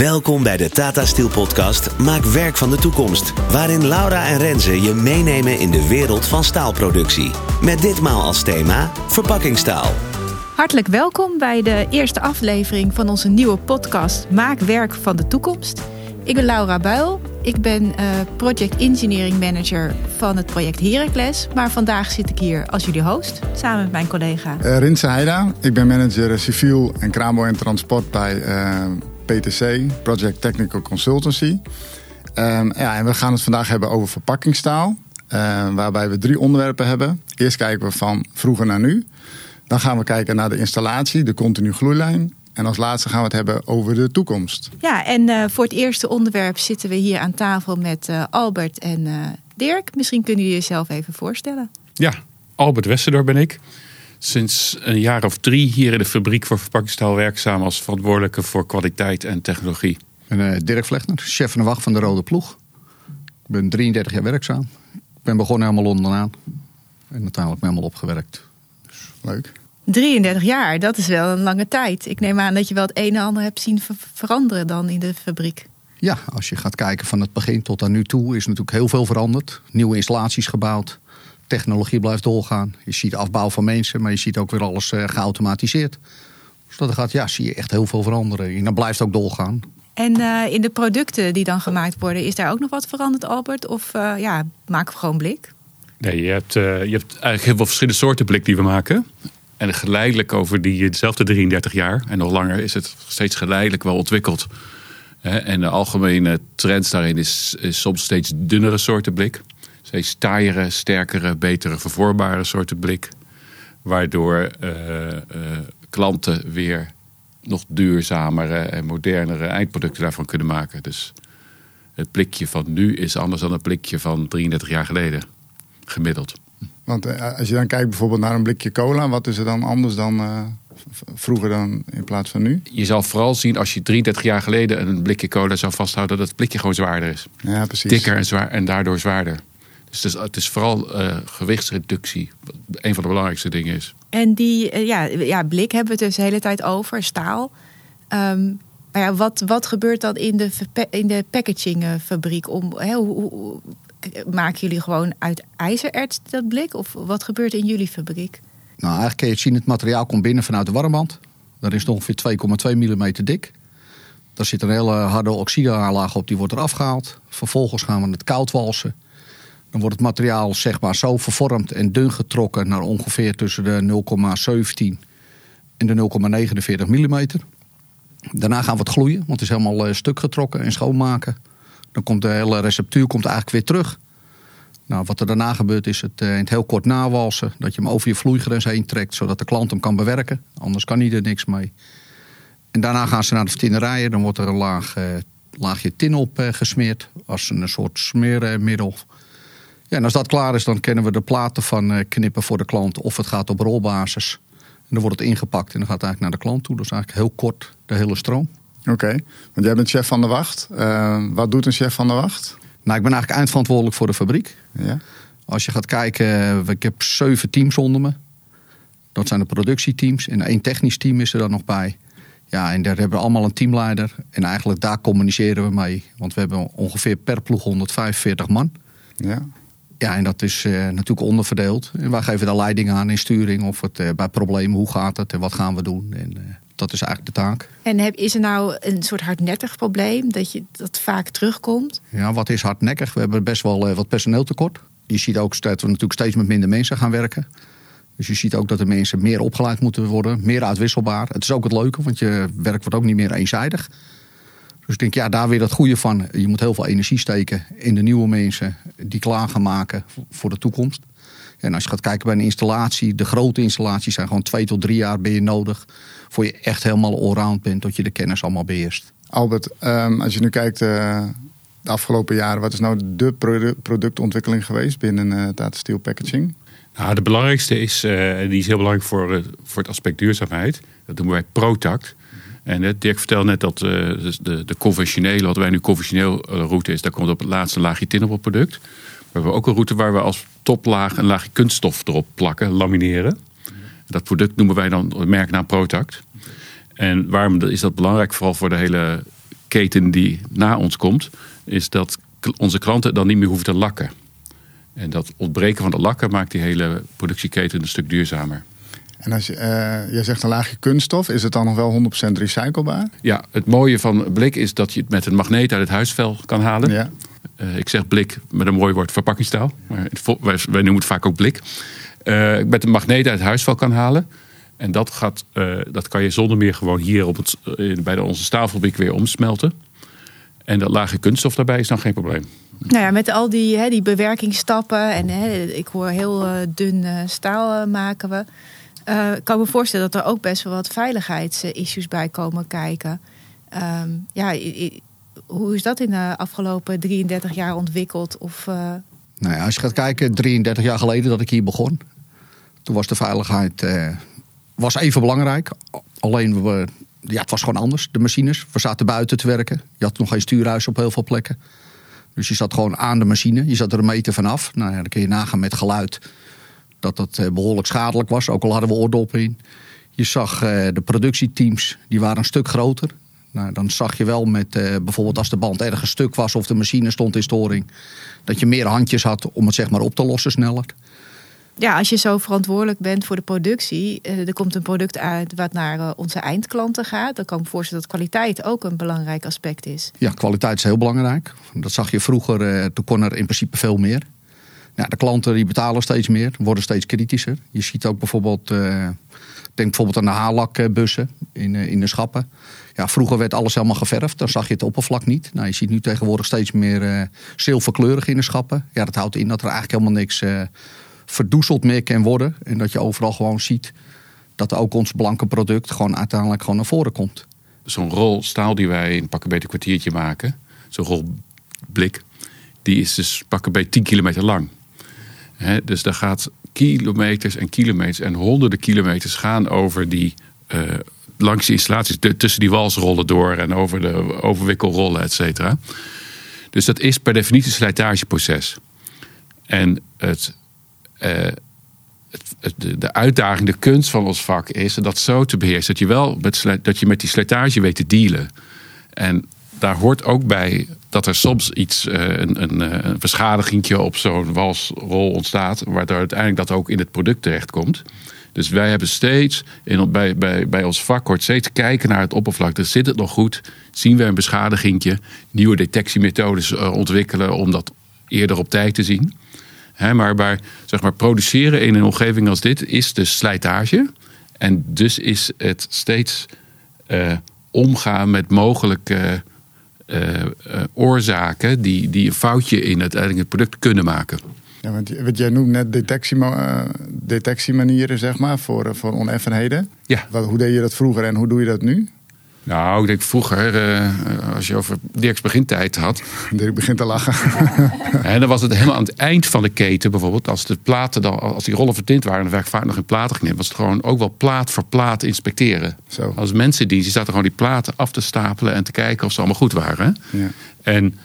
Welkom bij de Tata Steel podcast Maak werk van de toekomst. Waarin Laura en Renze je meenemen in de wereld van staalproductie. Met ditmaal als thema verpakkingstaal. Hartelijk welkom bij de eerste aflevering van onze nieuwe podcast Maak werk van de toekomst. Ik ben Laura Buil. Ik ben eh, project engineering manager van het project Heracles. Maar vandaag zit ik hier als jullie host, samen met mijn collega. Uh, Rinse Heida. Ik ben manager civiel en kraanbouw en transport bij uh, PTC, Project Technical Consultancy. Um, ja, en we gaan het vandaag hebben over verpakkingstaal. Uh, waarbij we drie onderwerpen hebben. Eerst kijken we van vroeger naar nu. Dan gaan we kijken naar de installatie, de continu gloeilijn. En als laatste gaan we het hebben over de toekomst. Ja, en uh, voor het eerste onderwerp zitten we hier aan tafel met uh, Albert en uh, Dirk. Misschien kunnen jullie jezelf even voorstellen. Ja, Albert Westerdorp ben ik. Sinds een jaar of drie hier in de fabriek voor verpakkingstaal werkzaam als verantwoordelijke voor kwaliteit en technologie. En Dirk Vlechtner, chef van de wacht van de Rode Ploeg. Ik ben 33 jaar werkzaam. Ik ben begonnen helemaal onderaan. En uiteindelijk helemaal opgewerkt. Dus leuk. 33 jaar, dat is wel een lange tijd. Ik neem aan dat je wel het een en ander hebt zien ver veranderen dan in de fabriek. Ja, als je gaat kijken van het begin tot aan nu toe is natuurlijk heel veel veranderd. Nieuwe installaties gebouwd. Technologie blijft doorgaan. Je ziet afbouw van mensen, maar je ziet ook weer alles uh, geautomatiseerd. Dus dat gaat, ja, zie je echt heel veel veranderen. En dat blijft ook doorgaan. En uh, in de producten die dan gemaakt worden, is daar ook nog wat veranderd, Albert? Of uh, ja, maken we gewoon blik? Nee, je hebt, je hebt eigenlijk heel veel verschillende soorten blik die we maken. En geleidelijk over diezelfde 33 jaar, en nog langer, is het steeds geleidelijk wel ontwikkeld. En de algemene trend daarin is, is soms steeds dunnere soorten blik. Steeds taaiere, sterkere, betere, vervoerbare soorten blik. Waardoor uh, uh, klanten weer nog duurzamere en modernere eindproducten daarvan kunnen maken. Dus het blikje van nu is anders dan het blikje van 33 jaar geleden, gemiddeld. Want uh, als je dan kijkt bijvoorbeeld naar een blikje cola, wat is er dan anders dan uh, vroeger dan in plaats van nu? Je zal vooral zien als je 33 jaar geleden een blikje cola zou vasthouden, dat het blikje gewoon zwaarder is. Ja, precies. Dikker en, zwaar, en daardoor zwaarder. Dus het is, het is vooral uh, gewichtsreductie, wat een van de belangrijkste dingen is. En die ja, ja, blik hebben we het dus de hele tijd over, staal. Um, maar ja, wat, wat gebeurt dan in de, in de packagingfabriek? Om, hè, hoe, hoe, maken jullie gewoon uit ijzererts dat blik? Of wat gebeurt in jullie fabriek? Nou, eigenlijk kun je het zien, het materiaal komt binnen vanuit de warmband. Dat is ongeveer 2,2 mm dik. Daar zit een hele harde oxideaanlaag op, die wordt eraf gehaald. Vervolgens gaan we het koud walsen. Dan wordt het materiaal zeg maar zo vervormd en dun getrokken naar ongeveer tussen de 0,17 en de 0,49 mm. Daarna gaan we het gloeien, want het is helemaal stuk getrokken en schoonmaken. Dan komt de hele receptuur komt eigenlijk weer terug. Nou, wat er daarna gebeurt is het uh, in het heel kort nawalsen. Dat je hem over je vloeigrens heen trekt, zodat de klant hem kan bewerken. Anders kan hij er niks mee. En daarna gaan ze naar de tinnerijen. Dan wordt er een laag, uh, laagje tin op gesmeerd. Als een soort smeermiddel. Ja, en als dat klaar is, dan kennen we de platen van knippen voor de klant. Of het gaat op rolbasis. En dan wordt het ingepakt en dan gaat het eigenlijk naar de klant toe. Dat is eigenlijk heel kort de hele stroom. Oké, okay. want jij bent chef van de wacht. Uh, wat doet een chef van de wacht? Nou, ik ben eigenlijk eindverantwoordelijk voor de fabriek. Ja. Als je gaat kijken, ik heb zeven teams onder me. Dat zijn de productieteams. En één technisch team is er dan nog bij. Ja, en daar hebben we allemaal een teamleider. En eigenlijk daar communiceren we mee. Want we hebben ongeveer per ploeg 145 man. Ja. Ja, en dat is uh, natuurlijk onderverdeeld. En wij geven daar leiding aan in sturing. Of het uh, bij problemen, hoe gaat het en wat gaan we doen. En, uh, dat is eigenlijk de taak. En heb, is er nou een soort hardnekkig probleem dat je dat vaak terugkomt? Ja, wat is hardnekkig? We hebben best wel wat personeel tekort. Je ziet ook dat we natuurlijk steeds met minder mensen gaan werken. Dus je ziet ook dat de mensen meer opgeleid moeten worden, meer uitwisselbaar. Het is ook het leuke, want je werk wordt ook niet meer eenzijdig. Dus ik denk, ja, daar weer dat goede van. Je moet heel veel energie steken in de nieuwe mensen die klaar gaan maken voor de toekomst. En als je gaat kijken bij een installatie, de grote installaties zijn gewoon twee tot drie jaar ben je nodig. Voor je echt helemaal allround bent, tot je de kennis allemaal beheerst. Albert, um, als je nu kijkt uh, de afgelopen jaren, wat is nou de productontwikkeling geweest binnen uh, Tata Steel Packaging? Nou, de belangrijkste is, uh, die is heel belangrijk voor, uh, voor het aspect duurzaamheid. Dat doen wij Protact. En uh, Dirk vertelde net dat de, de, de conventionele, wat wij nu conventioneel route is, daar komt op het laatste laagje tin op het product. We hebben ook een route waar we als toplaag een laagje kunststof erop plakken, lamineren. Dat product noemen wij dan merknaam Protact. En waarom is dat belangrijk? Vooral voor de hele keten die na ons komt, is dat onze klanten dan niet meer hoeven te lakken. En dat ontbreken van de lakken maakt die hele productieketen een stuk duurzamer. En als je, uh, jij zegt een laagje kunststof, is het dan nog wel 100% recyclebaar? Ja, het mooie van blik is dat je het met een magneet uit het huisvel kan halen. Ja. Uh, ik zeg blik met een mooi woord verpakkingstaal. Maar wij, wij, noemen het vaak ook blik. Uh, met een magneet uit het huisvel kan halen. En dat, gaat, dat kan je zonder meer gewoon hier op het, bij de, onze staalfabriek weer omsmelten. En dat lage kunststof daarbij is dan geen probleem. Nou ja, met al die, hè, die bewerkingsstappen en hè, ik hoor heel uh, dun uh, staal uh, maken we. Ik kan me voorstellen dat er ook best wel wat veiligheidsissues bij komen kijken. Um, ja, hoe is dat in de afgelopen 33 jaar ontwikkeld? Of, nou ja, als je gaat kijken, 33 jaar geleden dat ik hier begon, toen was de veiligheid was even belangrijk. Alleen ja, het was gewoon anders, de machines. We zaten buiten te werken. Je had nog geen stuurhuis op heel veel plekken. Dus je zat gewoon aan de machine. Je zat er een meter vanaf. Nou ja, dan kun je nagaan met geluid dat dat eh, behoorlijk schadelijk was. Ook al hadden we oordoppen in. Je zag uh, de productieteams, die waren een stuk groter. Nou, dan zag je wel met uh, bijvoorbeeld als de band ergens stuk was of de machine stond in storing, dat je meer handjes had om het zeg maar op te lossen sneller ja, als je zo verantwoordelijk bent voor de productie, er komt een product uit wat naar onze eindklanten gaat. Dan kan ik me voorstellen dat kwaliteit ook een belangrijk aspect is. Ja, kwaliteit is heel belangrijk. Dat zag je vroeger, toen kon er in principe veel meer. Ja, de klanten die betalen steeds meer, worden steeds kritischer. Je ziet ook bijvoorbeeld, denk bijvoorbeeld aan de haarlakbussen in, in de schappen. Ja, vroeger werd alles helemaal geverfd, dan zag je het oppervlak niet. Nou, je ziet nu tegenwoordig steeds meer zilverkleurig in de schappen. Ja, dat houdt in dat er eigenlijk helemaal niks verdoezeld meer kan worden. En dat je overal gewoon ziet dat ook ons blanke product gewoon uiteindelijk gewoon naar voren komt. Zo'n rol staal die wij in pakken bij kwartiertje maken, zo'n rol blik, die is dus pakken bij 10 kilometer lang. Dus daar gaat kilometers en kilometers en honderden kilometers gaan over die uh, langs de installaties, tussen die walsrollen door en over de overwikkelrollen, et cetera. Dus dat is per definitie een slijtageproces. En het uh, het, de uitdaging, de kunst van ons vak is dat zo te beheersen. Dat je wel met, dat je met die slijtage weet te dealen. En daar hoort ook bij dat er soms iets, uh, een, een, eh, een op zo'n walsrol ontstaat. Waardoor uiteindelijk dat ook in het product terechtkomt. Dus wij hebben steeds, in, bij, bij, bij ons vak hoort steeds kijken naar het oppervlak. Dus zit het nog goed? Zien we een beschadigingje? Nieuwe detectiemethodes ontwikkelen om dat eerder op tijd te zien maar bij zeg maar, produceren in een omgeving als dit is de slijtage. En dus is het steeds omgaan met mogelijke oorzaken die, die een foutje in het, het product kunnen maken. Ja, want, want jij noemt net detectie, detectiemanieren zeg maar, voor, voor oneffenheden. Ja. Wat, hoe deed je dat vroeger en hoe doe je dat nu? Nou, ik denk vroeger, uh, als je over Dirks begintijd had. Dirk begint te lachen. en dan was het helemaal aan het eind van de keten bijvoorbeeld. Als, de platen dan, als die rollen vertint waren, dan werd vaak nog in platen geknipt. Was het gewoon ook wel plaat voor plaat inspecteren. Zo. Als mensendienst, die zaten gewoon die platen af te stapelen en te kijken of ze allemaal goed waren. Ja. En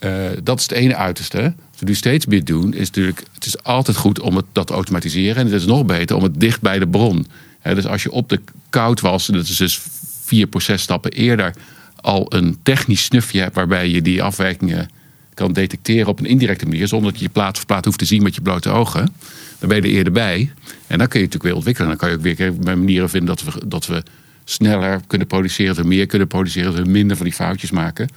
uh, dat is het ene uiterste. Wat we nu steeds meer doen, is natuurlijk, het is altijd goed om het, dat te automatiseren. En het is nog beter om het dicht bij de bron. He, dus als je op de koud was, dat is dus vier processtappen eerder al een technisch snufje hebt waarbij je die afwijkingen kan detecteren op een indirecte manier, zonder dat je plaat voor plaat hoeft te zien met je blote ogen. Dan ben je er eerder bij. En dan kun je natuurlijk weer ontwikkelen. Dan kan je ook weer manieren vinden dat we, dat we sneller kunnen produceren, dat we meer kunnen produceren, dat we minder van die foutjes maken.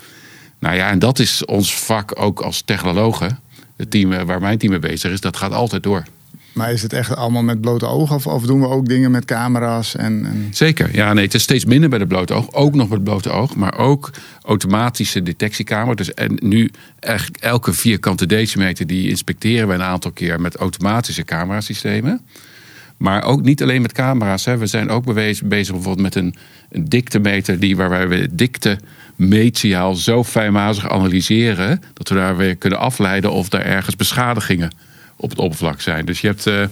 Nou ja, en dat is ons vak ook als technologen. Het team waar mijn team mee bezig is, dat gaat altijd door. Maar is het echt allemaal met blote ogen? Of, doen we ook dingen met camera's? En, en, Zeker. Ja, nee, het is steeds minder bij de blote oog. Ook nog met blote oog. Maar ook automatische detectiecamera. Dus en nu elke vierkante decimeter die inspecteren we een aantal keer met automatische camerasystemen. Maar ook niet alleen met camera's. Hè. We zijn ook bezig bijvoorbeeld met een, een diktemeter die, waarbij we dikte meetsignaal zo fijnmazig analyseren dat we daar weer kunnen afleiden of er ergens beschadigingen op het oppervlak zijn. Dus je hebt uh,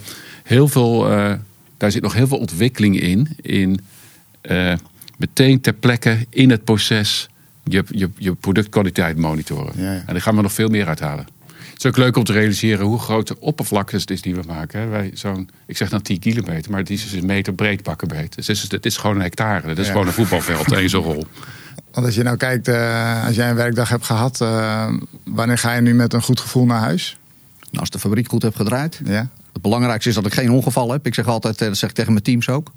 heel veel, uh, daar zit nog heel veel ontwikkeling in. In uh, meteen ter plekke in het proces je, je, je productkwaliteit monitoren. Ja, ja. En daar gaan we nog veel meer uithalen. Het is ook leuk om te realiseren hoe groot de oppervlakte het is die we maken. Wij zo'n, ik zeg dan 10 kilometer, maar het is dus een meter breed pakkenbeet. Dus het is, het is gewoon een hectare. Dat is Ja. gewoon een voetbalveld, één zo'n rol. Want als je nou kijkt, uh, als jij een werkdag hebt gehad, uh, wanneer ga je nu met een goed gevoel naar huis? Nou, als de fabriek goed heeft gedraaid. Ja. Het belangrijkste is dat ik geen ongeval heb. Ik zeg altijd, dat zeg ik tegen mijn teams ook.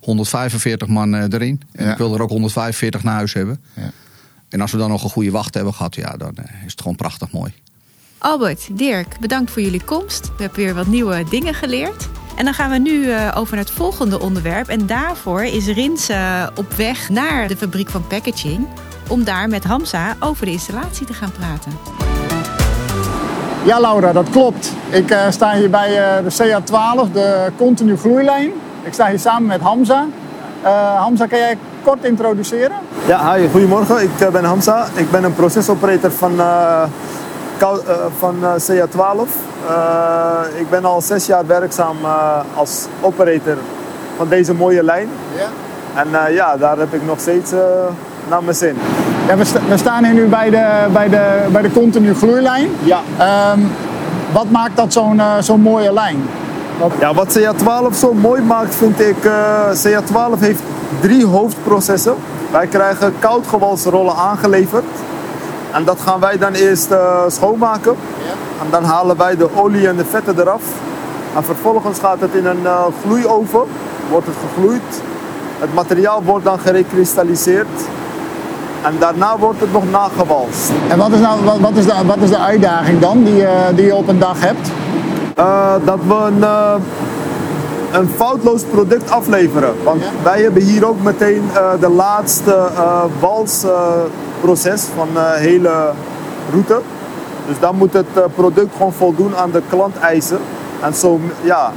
145 man erin. En Ja. ik wil er ook 145 naar huis hebben. Ja. En als we dan nog een goede wacht hebben gehad, ja, dan is het gewoon prachtig mooi. Albert, Dirk, bedankt voor jullie komst. We hebben weer wat nieuwe dingen geleerd. En dan gaan we nu over naar het volgende onderwerp. En daarvoor is Rins op weg naar de fabriek van packaging. Om daar met Hamza over de installatie te gaan praten. Ja, Laura, dat klopt. Ik uh, sta hier bij de CA12, de continu gloeilijn. Ik sta hier samen met Hamza. Hamza, kan jij kort introduceren? Ja, hi, goedemorgen. Ik ben Hamza. Ik ben een procesoperator van, van CA12. Uh, ik ben al zes jaar werkzaam als operator van deze mooie lijn. Ja. En ja, daar heb ik nog steeds naar mijn zin. Ja, we, sta we, staan hier nu bij de, bij de, bij de continu gloeilijn. Ja. Um, wat maakt dat zo'n zo'n mooie lijn? Wat... Ja, wat CA12 zo mooi maakt vind ik, CA12 heeft drie hoofdprocessen. Wij krijgen koudgewalsrollen aangeleverd. En dat gaan wij dan eerst schoonmaken. Ja. En dan halen wij de olie en de vetten eraf. En vervolgens gaat het in een uh, gloeioven, wordt het gegloeid. Het materiaal wordt dan gerekristalliseerd. En daarna wordt het nog nagewalst. En wat is, nou, wat, wat is, de, wat is de uitdaging dan die, uh, die je op een dag hebt? Uh, dat we een, een foutloos product afleveren. Want Ja. wij hebben hier ook meteen de laatste walsproces van de hele route. Dus dan moet het product gewoon voldoen aan de klanteisen. En zo, ja,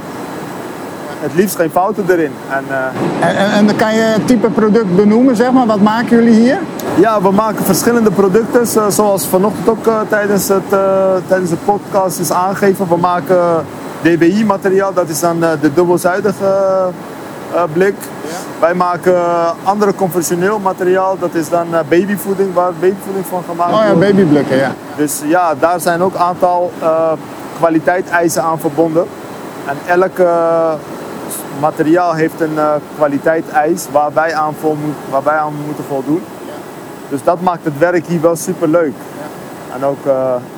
het liefst geen fouten erin. En, uh, En, en, en dan kan je het type product benoemen, zeg maar. Wat maken jullie hier? ja, we maken verschillende producten. zo- Zoals vanochtend ook uh, tijdens, het, uh, tijdens de podcast is aangegeven. We maken DBI-materiaal, dat is dan de dubbelzijdige blik. Wij maken andere conventioneel materiaal, dat is dan babyvoeding, waar babyvoeding van gemaakt Oh ja, wordt. babyblikken, ja. Dus ja, daar zijn ook een aantal uh, kwaliteitseisen aan verbonden. En elk uh, materiaal heeft een uh, kwaliteitseis waar wij, aan moet, waar wij aan moeten voldoen. Dus dat maakt het werk hier wel super leuk. En ook uh,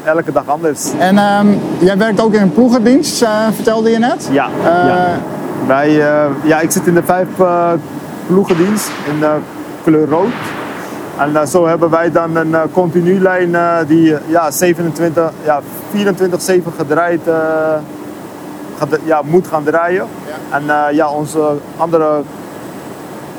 elke dag anders. En ehm, jij werkt ook in een ploegendienst, eh, vertelde je net. Ja, Eh, ja. Wij, ja, ik zit in de vijf ploegendienst in de kleur rood. En zo hebben wij dan een continu lijn die ja, 27, ja, 24-7 gedraaid ged- ja, moet gaan draaien. En uh, ja, onze andere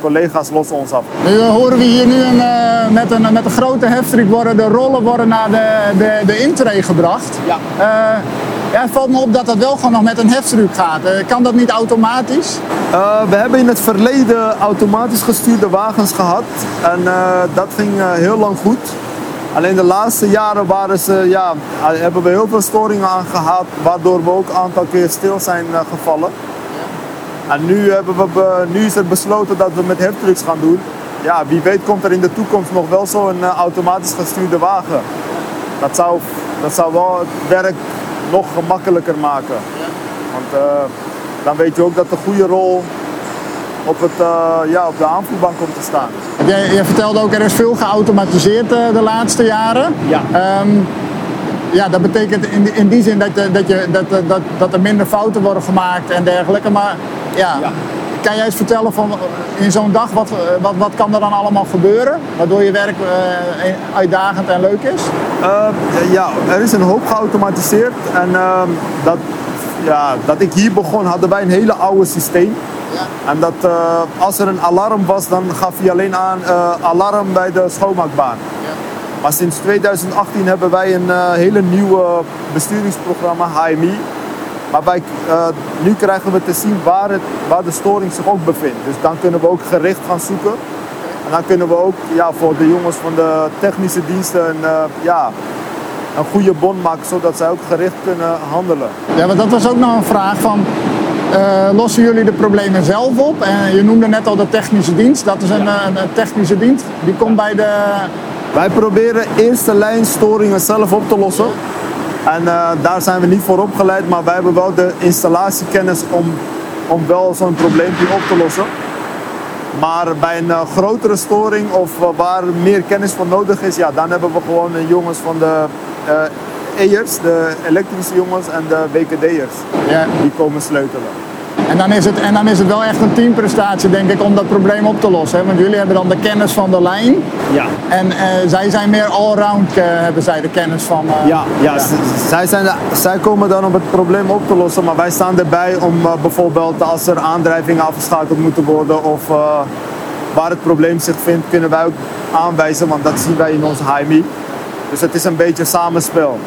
collega's lossen ons af. Nu eh, horen we hier nu een, eh, met, een, met een grote heftruck worden de rollen worden naar de, de, de intree gebracht. Ja. Eh, ja, het valt me op dat dat wel gewoon nog met een heftruck gaat. Eh, kan dat niet automatisch? Uh, we hebben in het verleden automatisch gestuurde wagens gehad. En uh, dat ging uh, heel lang goed. Alleen de laatste jaren waren ze, ja, hebben we heel veel storingen aan gehad. Waardoor we ook een aantal keer stil zijn uh, gevallen. En nu, hebben we, nu is er besloten dat we met heftrucks gaan doen. Ja, wie weet komt er in de toekomst nog wel zo'n uh, automatisch gestuurde wagen. Dat zou, dat zou wel het werk nog gemakkelijker maken. Want uh, dan weet je ook dat de goede rol op, het, uh, ja, op de aanvoerbank komt te staan. Jij, jij vertelde ook, er is veel geautomatiseerd eh, de laatste jaren. Ja. Ehm, ja, dat betekent in, in die zin dat, eh, dat, je, dat, dat, dat er minder fouten worden gemaakt en dergelijke. Maar ja, Ja. kan jij eens vertellen van eh, in zo'n dag, wat, eh, wat, wat kan er dan allemaal gebeuren? Waardoor je werk eh, uitdagend en leuk is? Uh, ja, er is een hoop geautomatiseerd. En uh, dat, ja, dat ik hier begon, hadden wij een hele oude systeem. Ja. En dat uh, als er een alarm was, dan gaf hij alleen aan uh, alarm bij de schoonmaakbaan. Maar sinds 2018 hebben wij een uh, hele nieuwe besturingsprogramma, HMI. Waarbij nu krijgen we te zien waar, het, waar de storing zich ook bevindt. Dus dan kunnen we ook gericht gaan zoeken. En dan kunnen we ook ja, voor de jongens van de technische diensten ja, een goede bon maken, zodat zij ook gericht kunnen handelen. Ja, want dat was ook nog een vraag van. Uh, lossen jullie de problemen zelf op? En je noemde net al de technische dienst. Dat is een, ja. een, een technische dienst. Die komt bij de. Wij proberen eerste lijn storingen zelf op te lossen. En uh, daar zijn we niet voor opgeleid, maar wij hebben wel de installatiekennis om, om wel zo'n probleempje op te lossen. Maar bij een eh, grotere storing of eh, waar meer kennis voor nodig is, ja, dan hebben we gewoon eh, jongens van de E'ers, de elektrische jongens en de WKD'ers. Ja. Die komen sleutelen. En dan, is het, en dan is het wel echt een teamprestatie, denk ik, om dat probleem op te lossen. Hè? Want jullie hebben dan de kennis van de lijn. Ja. En eh, zij zijn meer allround, eh, hebben zij de kennis van. eh, Ja, ja, Zij, zijn de- zij komen dan om het probleem op te lossen, maar wij staan erbij om bijvoorbeeld als er aandrijvingen afgeschakeld moeten worden of waar het probleem zich vindt, kunnen wij ook aanwijzen, want dat zien wij in ons HMI. Dus het is een beetje samenspel.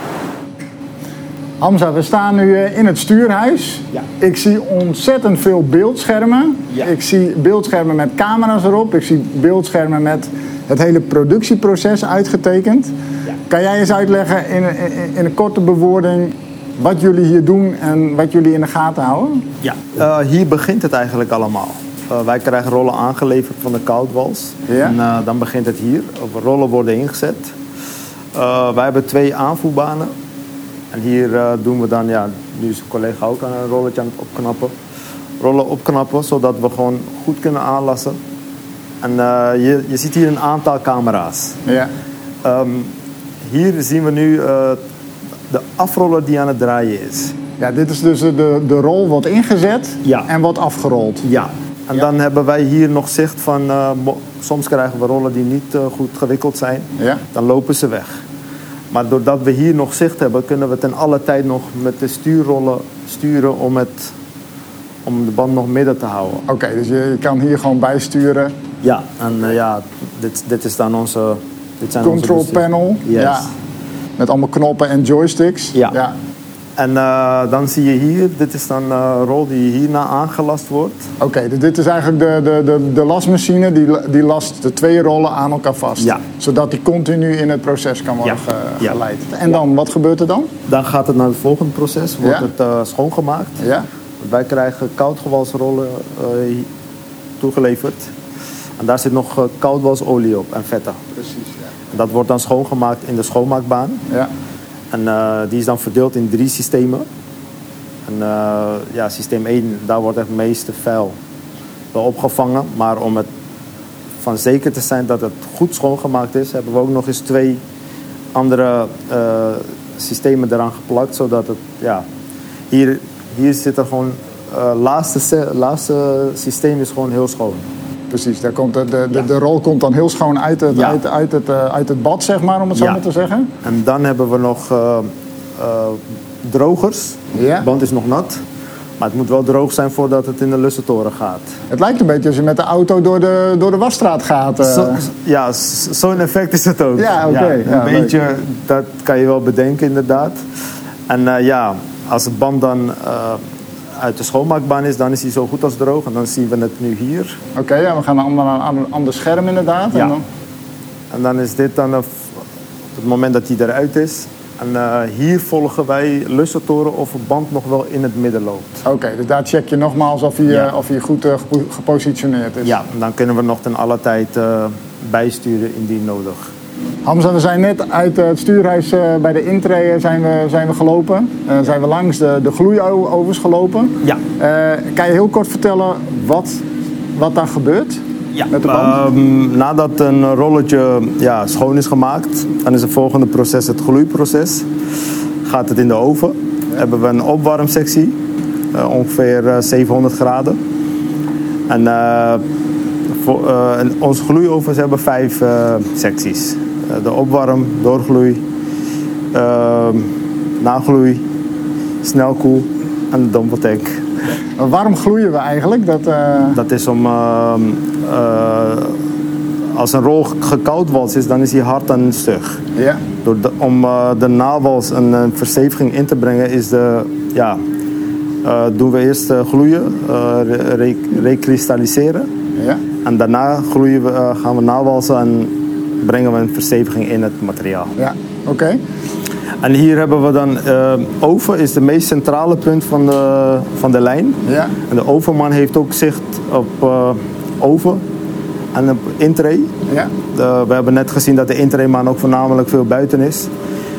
Hamza, we staan nu in het stuurhuis. Ja. Ik zie ontzettend veel beeldschermen. Ja. Ik zie beeldschermen met camera's erop. Ik zie beeldschermen met het hele productieproces uitgetekend. Ja. Kan jij eens uitleggen in, in, in een korte bewoording wat jullie hier doen en wat jullie in de gaten houden? Ja. Eh, hier begint het eigenlijk allemaal. Eh, wij krijgen rollen aangeleverd van de koudwals. Ja. En eh, dan begint het hier. Rollen worden ingezet. Eh, wij hebben twee aanvoerbanen. En hier eh, doen we dan, ja, nu is een collega ook aan een rolletje aan het opknappen. Rollen opknappen, zodat we gewoon goed kunnen aanlassen. En eh, je, je ziet hier een aantal camera's. Ja. Ehm, hier zien we nu eh, de afroller die aan het draaien is. Ja, dit is dus de, de rol wordt ingezet Ja. en wordt afgerold. Ja, en dan hebben wij hier nog zicht van, eh, soms krijgen we rollen die niet goed gewikkeld zijn. Ja. Dan lopen ze weg. Maar doordat we hier nog zicht hebben, kunnen we ten alle tijd nog met de stuurrollen sturen om, het, om de band nog midden te houden. Oké, dus je, je kan hier gewoon bijsturen. Ja, en eh, ja, dit, dit is dan onze... Dit zijn Control panel. Yes. Ja. Met allemaal knoppen en joysticks. Ja. ja. En eh, dan zie je hier, dit is dan eh, een rol die hierna aangelast wordt. Oké, dus dit is eigenlijk de, de, de, de lasmachine die, die last de twee rollen aan elkaar vast. Ja. Zodat die continu in het proces kan worden Ja. ge- Ja. geleid. En dan, wat gebeurt er dan? Dan gaat het naar het volgende proces, wordt het eh, schoongemaakt. Ja. Wij krijgen koudgewalsrollen eh, toegeleverd. En daar zit nog eh, koudwalsolie op en vetten. Precies, ja. En dat wordt dan schoongemaakt in de schoonmaakbaan. ja. En eh, die is dan verdeeld in drie systemen. En eh, ja, systeem 1, daar wordt het meeste vuil wel opgevangen. Maar om het van zeker te zijn dat het goed schoongemaakt is, hebben we ook nog eens twee andere eh, systemen eraan geplakt. Zodat het, ja, hier, hier zit er gewoon, laatste, laatste systeem is gewoon heel schoon. Precies, daar komt de, de, de, de rol komt dan heel schoon uit het, Ja. uit, uit, het, eh, uit het bad, zeg maar, om het zo maar te zeggen. En dan hebben we nog eh, eh, drogers. Ja. De band is nog nat. Maar het moet wel droog zijn voordat het in de lussentoren gaat. Het lijkt een beetje als je met de auto door de, door de wasstraat gaat. Zo- ja, zo'n effect is het ook. Ja, oké. een Ja, leuk. beetje, dat kan je wel bedenken inderdaad. En ja, als de band dan uit de schoonmaakbaan is, dan is hij zo goed als droog. En dan zien we het nu hier. Oké, ja, we gaan naar een ander, ander, scherm inderdaad. Ja. En dan, En dan is dit dan een op het moment dat hij eruit is. En eh, hier volgen wij lussentoren of een band nog wel in het midden loopt. Oké, dus daar check je nogmaals of hij, Ja. eh, of hij goed eh, gepo- gepositioneerd is. Ja, en dan kunnen we nog ten alle tijd bijsturen indien nodig. Hamza, we zijn net uit eh, het stuurhuis eh, bij de intree zijn we, zijn we gelopen. Eh, zijn we langs de, de gloeiovens gelopen. Ja. Eh, kan je heel kort vertellen wat, wat daar gebeurt Ja, met de band? ehm, nadat een rolletje ja, schoon is gemaakt, dan is het volgende proces het gloeiproces. Gaat het in de oven. Hebben we een opwarmsectie, eh, ongeveer eh, 700 graden. En, eh, voor, eh, onze gloeiovens hebben vijf eh, secties. Eh, de opwarm, doorgloei, ehm, nagloei, snelkoel en de dompeltank. Waarom gloeien we eigenlijk? Dat, eh, Dat is om. ehm, eh, als een rol gekoudwals is, dan is hij hard en stug. ja. Door de- om eh, de nawals een, een versteviging in te brengen, is de, ja, eh, doen we eerst eh, gloeien, eh, re- re- rekristalliseren. Ja. En daarna gloeien we, eh, gaan we nawalsen en brengen we een versteviging in het materiaal. Ja, oké. En hier hebben we dan eh, oven, is de meest centrale punt van de, van de lijn. Ja. En de ovenman heeft ook zicht op eh, oven en op intray. Ja. We hebben net gezien dat de intrayman ook voornamelijk veel buiten is.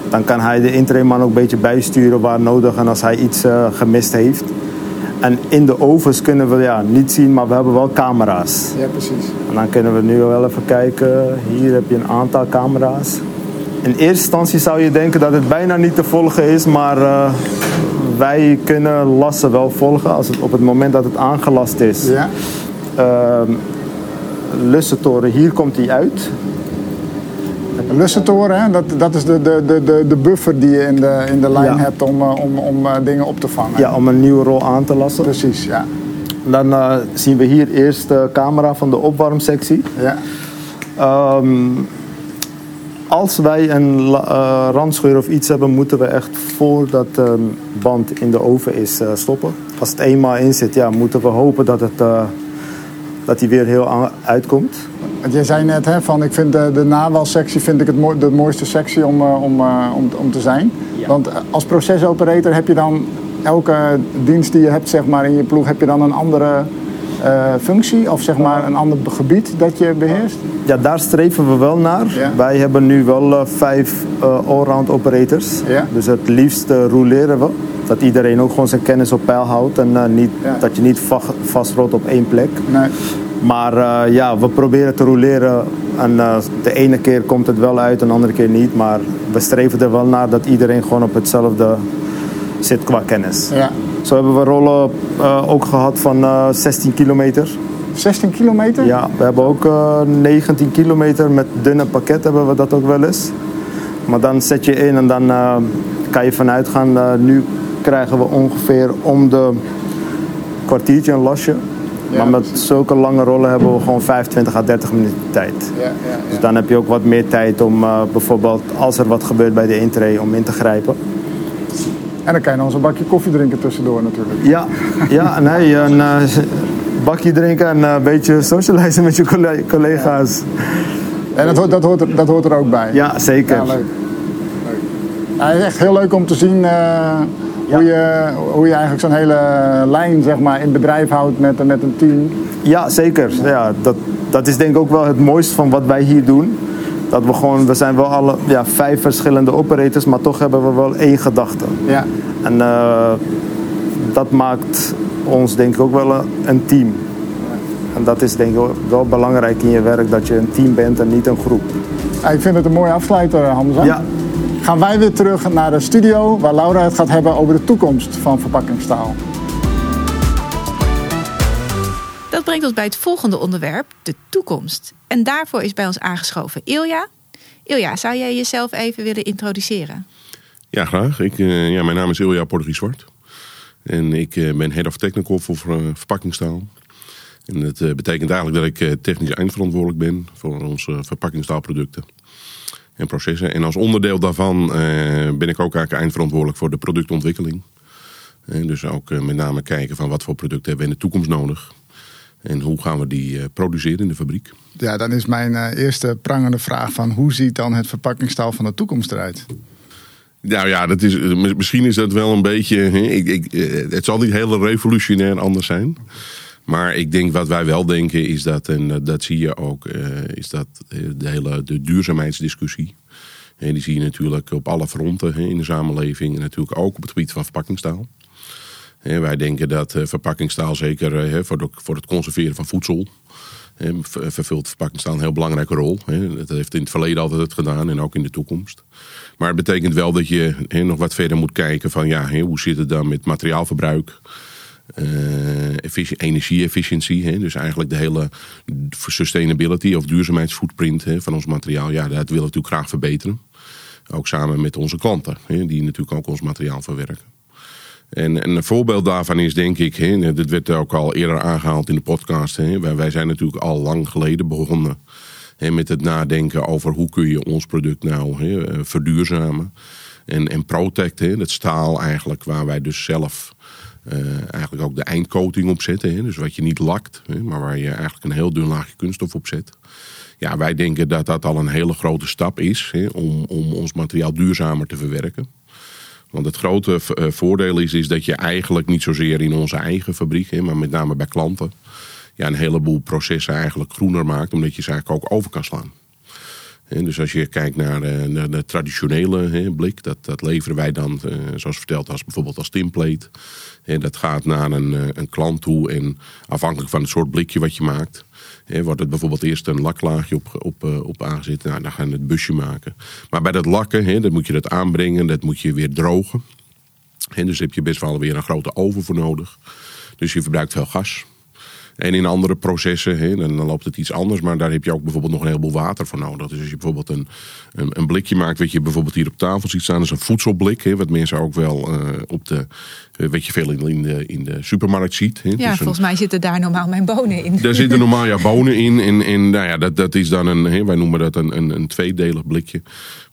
Dan kan hij de intrayman ook een beetje bijsturen waar nodig en als hij iets eh, gemist heeft. En in de ovens kunnen we ja, niet zien, maar we hebben wel camera's. Ja, precies. En dan kunnen we nu wel even kijken. Hier heb je een aantal camera's. In eerste instantie zou je denken dat het bijna niet te volgen is, maar uh, wij kunnen lassen wel volgen als het, op het moment dat het aangelast is. Ja. Uh, Lussentoren, hier komt hij uit. Een lussentoren, hè? Dat, dat is de, de, de, de buffer die je in de, in de lijn Ja. hebt om, eh, om, om eh, dingen op te vangen. Ja, om een nieuwe rol aan te lassen. Precies, ja. Dan eh, zien we hier eerst de camera van de opwarmsectie. ja. Ehm, als wij een eh, randscheur of iets hebben, moeten we echt voordat de band in de oven is stoppen. Als het eenmaal in zit, ja, moeten we hopen dat, het, dat die weer heel uitkomt. Want jij zei net, hè, van ik vind de, de nawalsectie vind ik het mooi, de mooiste sectie om, eh, om, eh, om, om te zijn. Want eh, als procesoperator heb je dan elke dienst die je hebt zeg maar, in je ploeg, heb je dan een andere eh, functie of zeg maar een ander gebied dat je beheerst? Ja, daar streven we wel naar. Ja. Wij hebben nu wel vijf eh, allround operators. Ja. Dus het liefst roleren we. Dat iedereen ook gewoon zijn kennis op peil houdt. En eh, niet, Ja. dat je niet va- vastrot op één plek. Nee. Maar eh, ja, we proberen te roleren. En eh, de ene keer komt het wel uit, en de andere keer niet. Maar we streven er wel naar dat iedereen gewoon op hetzelfde zit qua kennis. Ja. Zo hebben we rollen eh, ook gehad van eh, 16 kilometer. 16 kilometer? Ja, we hebben ook eh, 19 kilometer met dunne pakket hebben we dat ook wel eens. Maar dan zet je in en dan kan je vanuit gaan. nu krijgen we ongeveer om de kwartiertje een lasje. Ja, maar met zulke lange rollen hebben we gewoon 25 à 30 minuten tijd. Ja, ja, Dus dan heb je ook wat meer tijd om eh, bijvoorbeeld als er wat gebeurt bij de intree om in te grijpen. En dan kan je nog eens een bakje koffie drinken tussendoor natuurlijk. Ja, ja nee, een eh, bakje drinken en eh, een beetje socializen met je colle- collega's. En dat, hoort- dat, hoort er, dat hoort er ook bij. Ja, zeker. Ja, leuk. leuk. Echt heel leuk om te zien hoe, je, hoe je eigenlijk zo'n hele lijn zeg maar, in bedrijf houdt met, met een team. Ja, zeker. Ja, dat, dat is denk ik ook wel het mooiste van wat wij hier doen. Dat we gewoon, we zijn wel alle ja, vijf verschillende operators, maar toch hebben we wel één gedachte. Ja. En eh, dat maakt ons denk ik ook wel een, team. En dat is denk ik wel- belangrijk in je werk, dat je een team bent en niet een groep. Ik vind het een mooie afsluiter, Hamza. Ja, Gaan wij weer terug naar de studio waar Laura het gaat hebben over de toekomst van verpakkingstaal. Dat brengt ons bij het volgende onderwerp, de toekomst. En daarvoor is bij ons aangeschoven Ilja. Ilja, zou jij jezelf even willen introduceren? Ja, graag. Ik, eh, ja, mijn naam is Ilja Portugis Zwart. En ik eh, ben Head of Technical voor eh, verpakkingstaal. En dat eh, betekent eigenlijk dat ik eh, technisch eindverantwoordelijk ben voor onze verpakkingstaalproducten en processen. En als onderdeel daarvan eh, ben ik ook eigenlijk eindverantwoordelijk voor de productontwikkeling. En dus ook eh, met name kijken van wat voor producten hebben we in de toekomst nodig. En hoe gaan we die eh, produceren in de fabriek. Ja, dan is mijn eh, eerste prangende vraag van hoe ziet dan het verpakkingstaal van de toekomst eruit? Nou ja, dat is, eh, misschien is dat wel een beetje. Ik, ik, eh, het zal niet heel revolutionair anders zijn. Maar ik denk wat wij wel denken is dat, en dat- zie je ook, eh, is dat eh, de hele de duurzaamheidsdiscussie. En die zie je natuurlijk op alle fronten in de samenleving. En natuurlijk ook op het gebied van verpakkingstaal. Wij denken dat eh, verpakkingstaal zeker voor, het conserveren van voedsel. vervult verpakkingstaal een heel belangrijke rol. Dat heeft in het verleden altijd het gedaan en ook in de toekomst. Maar het betekent wel dat je nog wat verder moet kijken van ja, hoe zit het dan met materiaalverbruik, energie-efficiëntie. hè. Dus eigenlijk de hele sustainability of duurzaamheidsfootprint van ons materiaal. Ja, dat willen we natuurlijk graag verbeteren. Ook samen met onze klanten, die natuurlijk ook ons materiaal verwerken. En, en een voorbeeld daarvan is denk ik, hè, dit werd ook al eerder aangehaald in de podcast. Hè, wij, zijn natuurlijk al lang geleden begonnen hè, met het nadenken over hoe kun je ons product nou hè, eh, verduurzamen. En, en Protect, dat staal eigenlijk waar wij dus zelf eh, eigenlijk ook de eindcoating op zetten. Hè, dus wat je niet lakt, hè, maar waar je eigenlijk een heel dun laagje kunststof op zet. Ja, wij denken dat dat al een hele grote stap is hè, om, om ons materiaal duurzamer te verwerken. Want het grote eh, voordeel is, is dat je eigenlijk niet zozeer in onze eigen fabriek, hè, maar met name bij klanten, ja, een heleboel processen eigenlijk groener maakt, omdat je ze eigenlijk ook over kan slaan. Dus als je kijkt naar, eh, de traditionele hè, blik, dat, dat leveren wij dan, eh, zoals verteld, als bijvoorbeeld als template. Hè, dat gaat naar een, eh, een klant toe en afhankelijk van het soort blikje wat je maakt, wordt het bijvoorbeeld eerst een laklaagje op, op, eh, op aangezet. Nou, dan gaan we het busje maken. Maar bij dat lakken, dan moet je dat aanbrengen, dat moet je weer drogen. En dus heb je best wel weer een grote oven voor nodig. Dus je verbruikt veel gas. En in andere processen, hè, dan, dan loopt het iets anders. Maar daar heb je ook bijvoorbeeld nog een heleboel water voor nodig. Dus als je bijvoorbeeld een, een, een blikje maakt, wat je bijvoorbeeld hier op tafel ziet staan, is een voedselblik. Hè, wat mensen ook wel eh, op de, eh, wat je veel in, in, de, in de supermarkt ziet. Hè. Ja, Dus een- volgens mij zitten daar normaal mijn bonen in. daar zitten normaal ja bonen in. En, en nou ja, dat, dat is dan een, hè, wij noemen dat een, een, een tweedelig blikje.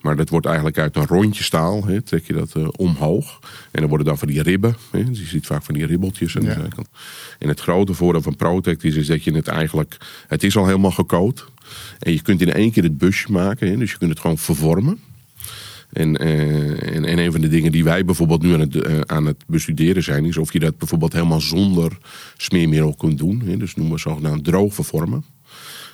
Maar dat wordt eigenlijk uit een rondje staal. Hè, trek je dat eh, omhoog. En dan worden dan van die ribben. Hè, dus je ziet vaak van die ribbeltjes aan de zijkant. En het grote voordeel van Protect is, is dat je het eigenlijk... Het is al helemaal gecoat. En je kunt in één keer het busje maken. Hè, dus je kunt het gewoon vervormen. En, eh, en, en een van de dingen die wij bijvoorbeeld nu aan het, eh, aan het bestuderen zijn, is of je dat bijvoorbeeld helemaal zonder smeermiddel kunt doen. Hè? Dus noemen we zogenaamd droog vervormen.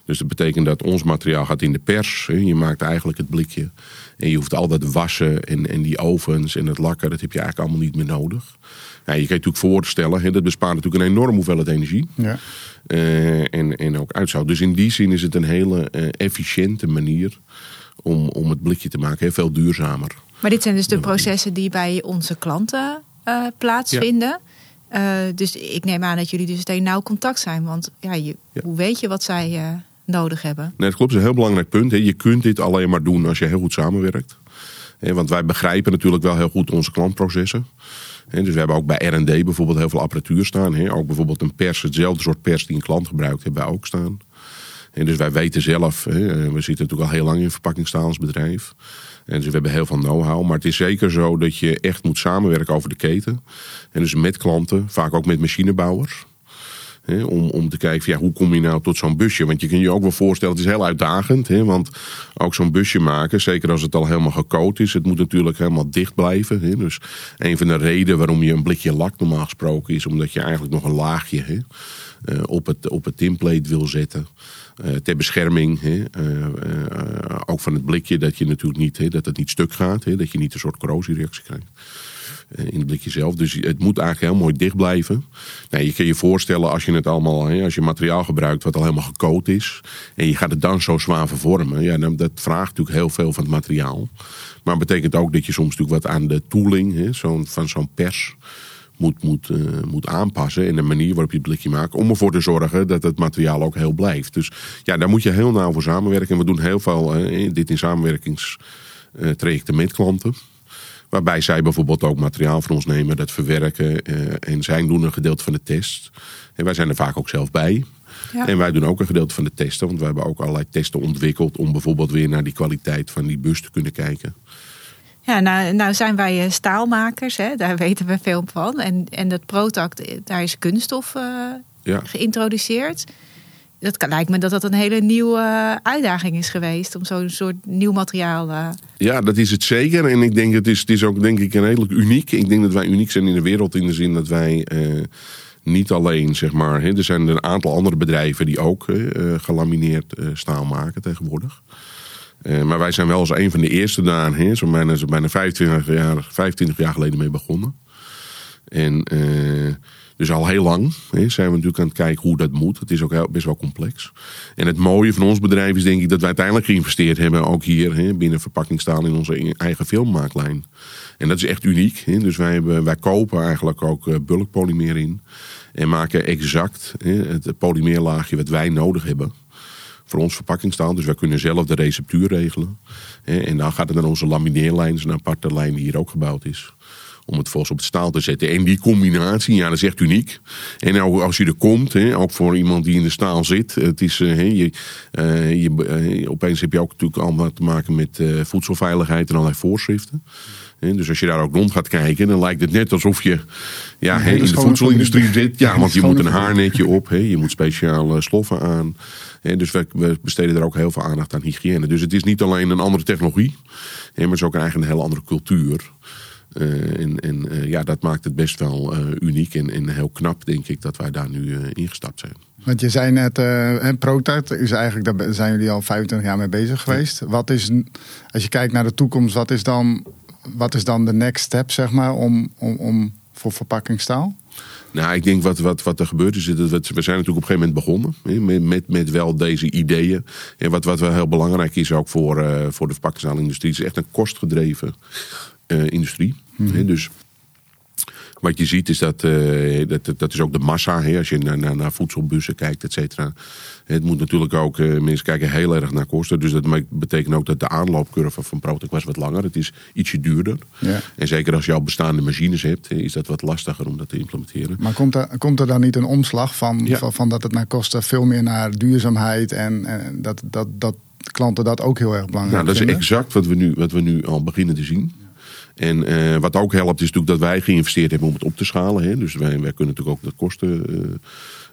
Dus dat betekent dat ons materiaal gaat in de pers. Hè? Je maakt eigenlijk het blikje. En je hoeft al dat wassen en, en die ovens en het lakken, dat heb je eigenlijk allemaal niet meer nodig. Ja, je kan je natuurlijk voorstellen, hè, dat bespaart natuurlijk een enorme hoeveelheid energie. Ja. Eh, en, en ook uitstoot. Dus in die zin is het een hele eh, efficiënte manier om, om het blikje te maken. Heel veel duurzamer. Maar dit zijn dus de processen die bij onze klanten eh, plaatsvinden. Eh, dus ik neem aan dat jullie dus meteen nauw contact zijn. Want ja, je, Ja. hoe weet je wat zij eh, nodig hebben? Nee, dat klopt. Dat is een heel belangrijk punt. Je kunt dit alleen maar doen als je heel goed samenwerkt. Want wij begrijpen natuurlijk wel heel goed onze klantprocessen. Dus we hebben ook bij R&D bijvoorbeeld heel veel apparatuur staan. Ook bijvoorbeeld een pers, hetzelfde soort pers die een klant gebruikt, hebben wij ook staan. En dus wij weten zelf, hè, we zitten natuurlijk al heel lang in verpakkingstaal als bedrijf. En dus we hebben heel veel know-how. Maar het is zeker zo dat je echt moet samenwerken over de keten. En dus met klanten, vaak ook met machinebouwers. Om, om te kijken, van, ja, hoe kom je nou tot zo'n busje? Want je kunt je ook wel voorstellen, het is heel uitdagend. Hè, want ook zo'n busje maken, zeker als het al helemaal gecoat is... het moet natuurlijk helemaal dicht blijven. Hè. Dus een van de redenen waarom je een blikje lak normaal gesproken is... omdat je eigenlijk nog een laagje eh, op, het, op het tinplate wil zetten... eh, ter bescherming, eh, ook van het blikje, dat je natuurlijk niet, dat het niet stuk gaat, dat je niet een soort corrosiereactie krijgt in het blikje zelf. Dus het moet eigenlijk heel mooi dicht blijven. Nou, je kan je voorstellen als je het allemaal, als je materiaal gebruikt wat al helemaal gecoat is. En je gaat het dan zo zwaar vervormen. Ja, dan, dat vraagt natuurlijk heel veel van het materiaal. Maar betekent ook dat je soms natuurlijk wat aan de tooling hè, van zo'n pers moet, moet, eh, moet aanpassen. En de manier waarop je het blikje maakt. Om ervoor te zorgen dat het materiaal ook heel blijft. Dus ja, daar moet je heel nauw voor samenwerken. En we doen heel veel, eh, dit in samenwerkingstrajecten met klanten. Waarbij zij bijvoorbeeld ook materiaal van ons nemen, dat verwerken. eh, en zij doen een gedeelte van de test. En wij zijn er vaak ook zelf bij. Ja. En wij doen ook een gedeelte van de testen. Want we hebben ook allerlei testen ontwikkeld. om bijvoorbeeld weer naar die kwaliteit van die bus te kunnen kijken. Ja, nou, nou zijn wij eh, staalmakers, hè? daar weten we veel van. En, en dat Protact, eh, daar is kunststof Ja. geïntroduceerd. Dat lijkt me dat dat een hele nieuwe eh, uitdaging is geweest... om zo'n soort nieuw materiaal... eh, Ja, dat is het zeker. En ik denk het is, het is ook denk ik een redelijk uniek. Ik denk dat wij uniek zijn in de wereld in de zin dat wij eh, niet alleen, zeg maar. Hè, er zijn een aantal andere bedrijven die ook gelamineerd staal maken tegenwoordig. Maar wij zijn wel als een van de eerste daar, hè, zo bijna, zo bijna 25, jaar, 25 jaar geleden mee begonnen. En dus al heel lang hè, zijn we natuurlijk aan het kijken hoe dat moet. Het is ook best wel complex. En het mooie van ons bedrijf is denk ik dat wij uiteindelijk geïnvesteerd hebben. Ook hier hè, binnen verpakkingstaal in onze eigen filmmaaklijn. En dat is echt uniek. Hè. Dus wij, wij kopen eigenlijk ook eh, bulkpolymeer in. En maken exact het polymeerlaagje wat wij nodig hebben voor ons verpakkingstaal. Dus wij kunnen zelf de receptuur regelen. En dan gaat het naar onze lamineerlijn, is een aparte lijn die hier ook gebouwd is. Om het volgens op het staal te zetten. En die combinatie, ja, dat is echt uniek. En ook als je er komt, hè, ook voor iemand die in de staal zit. Het is, eh, hè, je, eh, je, eh, opeens heb je ook natuurlijk allemaal te maken met voedselveiligheid en allerlei voorschriften. Dus als je daar ook rond gaat kijken, dan lijkt het net alsof je ja, in de voedselindustrie zit. Ja, want je moet een haarnetje op. Je moet speciale sloffen aan. Dus we, we besteden er ook heel veel aandacht aan hygiëne. Dus het is niet alleen een andere technologie, maar het is ook eigenlijk een hele andere cultuur. Eh, en en eh, ja, dat maakt het best wel eh, uniek en, en heel knap, denk ik, dat wij daar nu ingestapt zijn. Want je zei net, eh ProTart is eigenlijk, daar zijn jullie al 25 jaar mee bezig geweest. Wat is, als je kijkt naar de toekomst, wat is dan, wat is dan de next step, zeg maar, om, om, om voor verpakkingstaal? Nou, ik denk wat, wat, wat er gebeurt is, dat we, we zijn natuurlijk op een gegeven moment begonnen hè, met, met, met wel deze ideeën. En wat, wat wel heel belangrijk is ook voor, eh, voor de verpakkingstaalindustrie, is echt een kostgedreven eh, industrie. Hè, dus wat je ziet is dat, eh, dat, dat is ook de massa. Hè, als je naar, naar, naar voedselbussen kijkt, et cetera. Het moet natuurlijk ook, eh, mensen kijken heel erg naar kosten. Dus dat betekent ook dat de aanloopcurve van Protec was wat langer. Het is ietsje duurder. Ja. En zeker als je al bestaande machines hebt, is dat wat lastiger om dat te implementeren. Maar komt er, komt er dan niet een omslag van, Ja. van, van dat het naar kosten veel meer naar duurzaamheid en, en dat, dat, dat klanten dat ook heel erg belangrijk Nou, dat is vinden? exact wat we nu, wat we nu al beginnen te zien. En eh, wat ook helpt is natuurlijk dat wij geïnvesteerd hebben om het op te schalen. Hè. Dus wij, wij kunnen natuurlijk ook de kosten, eh,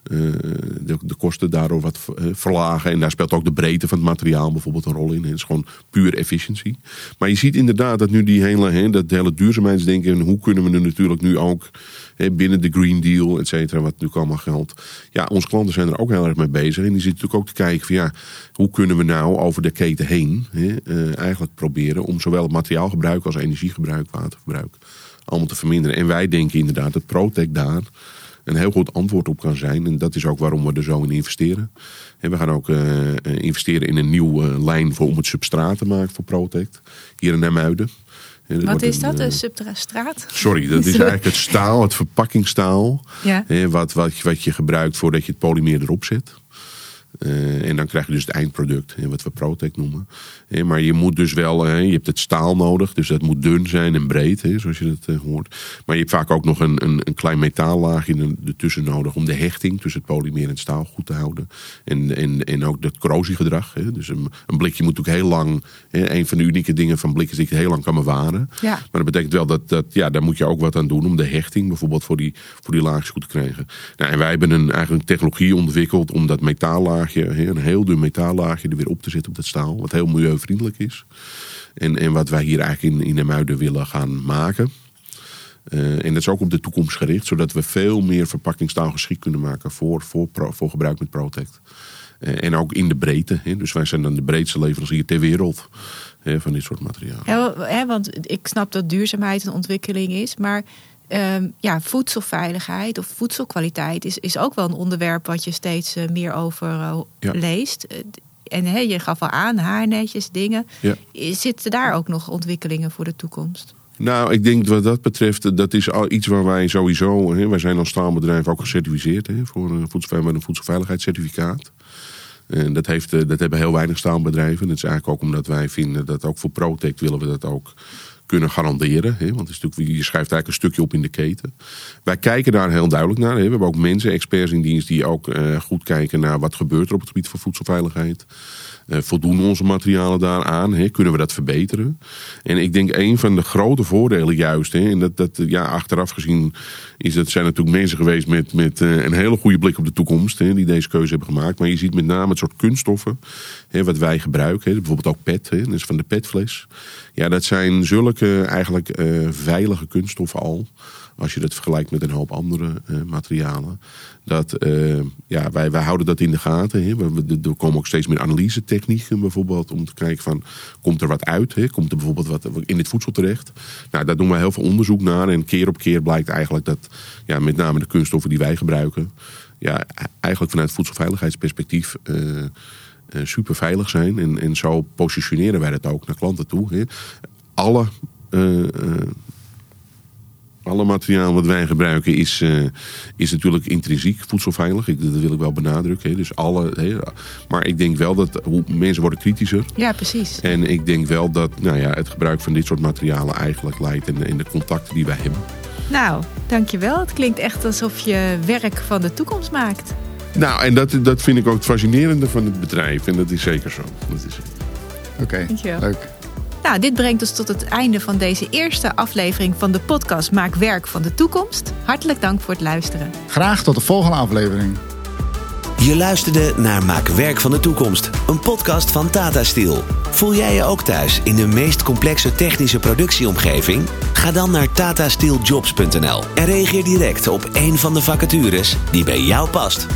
de, de kosten daardoor wat eh, verlagen. En daar speelt ook de breedte van het materiaal bijvoorbeeld een rol in. Het is gewoon puur efficiëntie. Maar je ziet inderdaad dat nu die hele, dat hele duurzaamheidsdenken... en hoe kunnen we er natuurlijk nu ook binnen de Green Deal, et cetera... wat natuurlijk allemaal geldt. Ja, onze klanten zijn er ook heel erg mee bezig. En die zitten natuurlijk ook te kijken van ja... hoe kunnen we nou over de keten heen eh, eigenlijk proberen... om zowel het materiaalgebruik als energiegebruik, waterverbruik... allemaal te verminderen. En wij denken inderdaad dat Protec daar een heel goed antwoord op kan zijn. En dat is ook waarom we er zo in investeren. En we gaan ook eh, eh, investeren in een nieuwe lijn voor, om het substraat te maken voor Protect. Hier in Nemuiden. En Wat is een, dat, eh, een substraat? Sorry, dat is eigenlijk het staal, het verpakkingstaal. Ja. Wat, wat, wat je gebruikt voordat je het polymeer erop zet. Eh, en dan krijg je dus het eindproduct, wat we Protec noemen. Hè, maar je moet dus wel, je hebt het staal nodig, dus dat moet dun zijn en breed, hè, zoals je dat eh, hoort. Maar je hebt vaak ook nog een, een, een klein metaallaagje er- ertussen nodig om de hechting tussen het polymeer en het staal goed te houden. En, en, en ook dat corrosiegedrag. Hè. Dus een, een blikje moet ook heel lang, hè, een van de unieke dingen van blik is dat je het heel lang kan bewaren. Ja. Maar dat betekent wel dat, dat ja, daar moet je ook wat aan doen om de hechting bijvoorbeeld voor die, voor die laagjes goed te krijgen. Nou, en wij hebben een, eigenlijk een technologie ontwikkeld om dat een heel dun metaallaagje, er weer op te zetten op dat staal. Wat heel milieuvriendelijk is. En, en wat wij hier eigenlijk in, in de muiden willen gaan maken. Eh, en dat is ook op de toekomst gericht, zodat we veel meer verpakkingstaal geschikt kunnen maken voor, voor, voor gebruik met Protect. Eh, en ook in de breedte. Dus wij zijn dan de breedste leverancier ter wereld van dit soort materiaal. Ja, want ik snap dat duurzaamheid een ontwikkeling is, maar ehm, ja, voedselveiligheid of voedselkwaliteit is, is ook wel een onderwerp wat je steeds eh, meer over eh, Ja. leest. Eh, En hè, je gaf al aan, haarnetjes, dingen. Ja. Zitten daar ook nog ontwikkelingen voor de toekomst? Nou, ik denk wat dat betreft, dat is al iets waar wij sowieso... Hè, wij zijn als staalbedrijf ook gecertificeerd hè, voor een, met een voedselveiligheidscertificaat. En dat, heeft, dat hebben heel weinig staalbedrijven. Dat is eigenlijk ook omdat wij vinden dat ook voor Protect willen we dat ook kunnen garanderen. Hè? Want het is natuurlijk, je schrijft eigenlijk een stukje op in de keten. Wij kijken daar heel duidelijk naar. Hè? We hebben ook mensen, experts in dienst, die ook eh, goed kijken naar wat gebeurt er op het gebied van voedselveiligheid. Eh, voldoen onze materialen daaraan? Hè? Kunnen we dat verbeteren? En ik denk een van de grote voordelen juist, hè, en dat, dat ja, achteraf gezien is dat, zijn natuurlijk mensen geweest met, met eh, een hele goede blik op de toekomst, die deze keuze hebben gemaakt. Maar je ziet met name het soort kunststoffen wat wij gebruiken, bijvoorbeeld ook PET, dat is van de PETfles. Ja, dat zijn zulke eigenlijk eh, veilige kunststoffen al. Als je dat vergelijkt met een hoop andere eh, materialen. Dat, eh, ja, wij, wij houden dat in de gaten. Hè. We, we- er komen ook steeds meer analyse-technieken bijvoorbeeld. Om te kijken van, komt er wat uit? Hè? Komt er bijvoorbeeld wat in dit voedsel terecht? Nou, daar doen wij heel veel onderzoek naar. En keer op keer blijkt eigenlijk dat ja, met name de kunststoffen die wij gebruiken... Ja, eigenlijk vanuit voedselveiligheidsperspectief... eh, eh, super veilig zijn. En, en zo positioneren wij dat ook naar klanten toe. Alle... alle materiaal wat wij gebruiken is, eh, is natuurlijk intrinsiek voedselveilig. Ik, dat wil ik wel benadrukken. Hè. Dus alle, hè. Maar ik denk wel dat hoe, mensen worden kritischer. Ja, precies. En ik denk wel dat nou ja, het gebruik van dit soort materialen eigenlijk leidt in, in de contacten die wij hebben. Nou, dankjewel. Het klinkt echt alsof je werk van de toekomst maakt. Nou, en dat, dat vind ik ook het fascinerende van het bedrijf. En dat is zeker zo. Dat is, Oké, Dankjewel. leuk. Nou, dit brengt ons tot het einde van deze eerste aflevering van de podcast Maak werk van de toekomst. Hartelijk dank voor het luisteren. Graag tot de volgende aflevering. Je luisterde naar Maak werk van de toekomst, een podcast van Tata Steel. Voel jij je ook thuis in de meest complexe technische productieomgeving? Ga dan naar tatasteeljobs.nl en reageer direct op een van de vacatures die bij jou past.